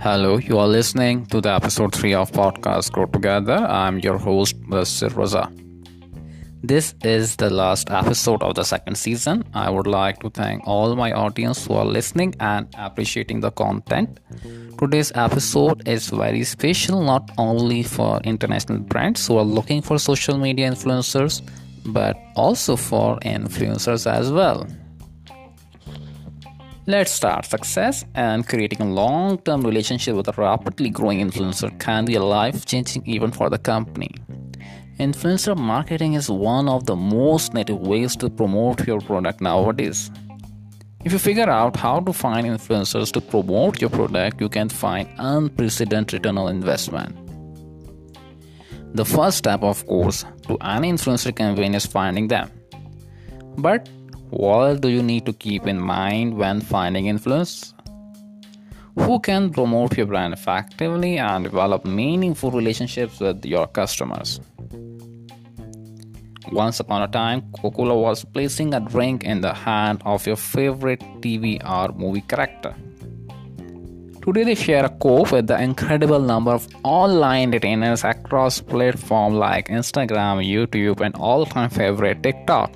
Hello, you are listening to the episode 3 of podcast Grow Together. I'm your host, Mr. Raza. This is the last episode of the second season. I would like to thank all my audience who are listening and appreciating the content. Today's episode is very special not only for international brands who are looking for social media influencers, but also for influencers as well. Let's start. Success and creating a long term relationship with a rapidly growing influencer can be a life changing event for the company. Influencer marketing is one of the most native ways to promote your product nowadays. If you figure out how to find influencers to promote your product, you can find unprecedented return on investment. The first step, of course, to any influencer campaign is finding them. But what do you need to keep in mind when finding influence? Who can promote your brand effectively and develop meaningful relationships with your customers? Once upon a time, Coca Cola was placing a drink in the hand of your favorite TV or movie character. Today, they share a coke with the incredible number of online entertainers across platforms like Instagram, YouTube, and all time favorite TikTok.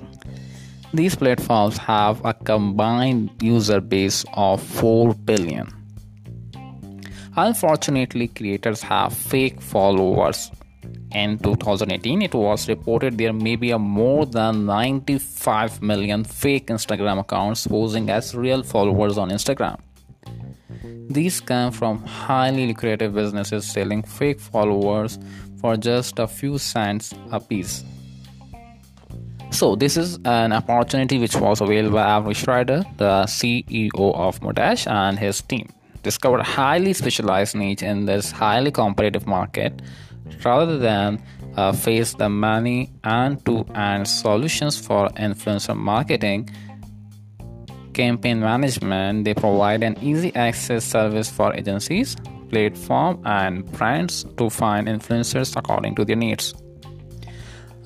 These platforms have a combined user base of 4 billion. Unfortunately, creators have fake followers. In 2018, it was reported there may be a more than 95 million fake Instagram accounts posing as real followers on Instagram. These come from highly lucrative businesses selling fake followers for just a few cents a piece. So this is an opportunity which was available by Schrader, the CEO of Modash, and his team. Discovered highly specialized niche in this highly competitive market rather than uh, face the many end-to-end solutions for influencer marketing campaign management they provide an easy access service for agencies platform and brands to find influencers according to their needs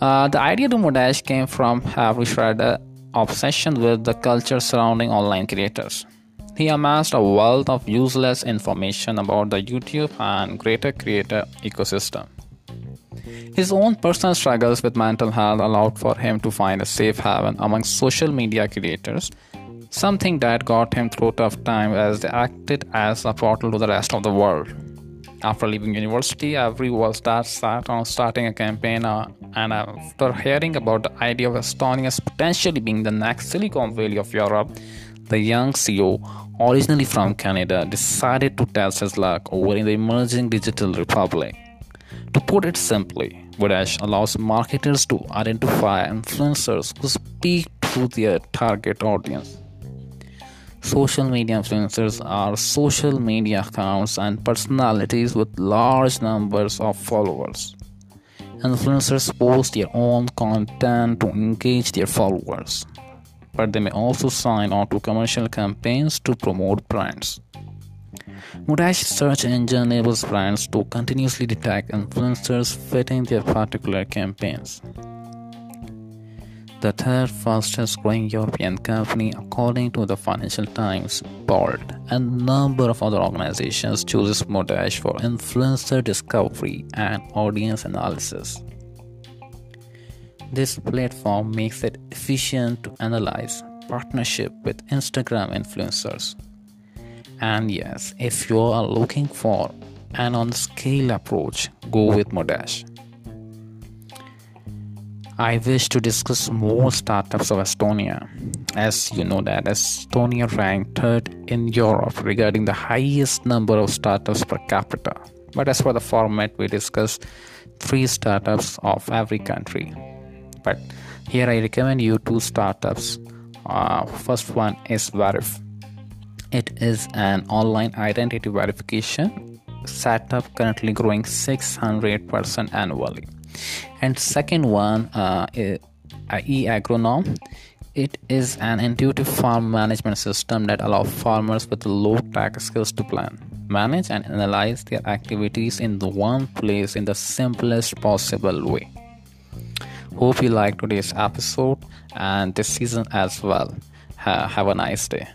uh, the idea to Modash came from Avery Schrader's obsession with the culture surrounding online creators. He amassed a wealth of useless information about the YouTube and greater creator ecosystem. His own personal struggles with mental health allowed for him to find a safe haven among social media creators, something that got him through tough times as they acted as a portal to the rest of the world. After leaving university, was that set on starting a campaign, uh, and after hearing about the idea of Estonia as potentially being the next Silicon Valley of Europe, the young CEO, originally from Canada, decided to test his luck over in the emerging digital republic. To put it simply, Modash allows marketers to identify influencers who speak to their target audience. Social media influencers are social media accounts and personalities with large numbers of followers. Influencers post their own content to engage their followers, but they may also sign on to commercial campaigns to promote brands. Modash search engine enables brands to continuously detect influencers fitting their particular campaigns the third fastest growing European company according to the Financial Times board and number of other organizations chooses Modash for influencer discovery and audience analysis. This platform makes it efficient to analyze partnership with Instagram influencers. And yes, if you are looking for an on scale approach, go with Modash. I wish to discuss more startups of Estonia. As you know that Estonia ranked third in Europe regarding the highest number of startups per capita. But as for the format, we discuss three startups of every country. But here I recommend you two startups. Uh, first one is Veriff. It is an online identity verification setup currently growing 600% annually and second one uh, e-agronom. It is an intuitive farm management system that allows farmers with low tech skills to plan manage and analyze their activities in the one place in the simplest possible way. Hope you liked today's episode and this season as well. Have a nice day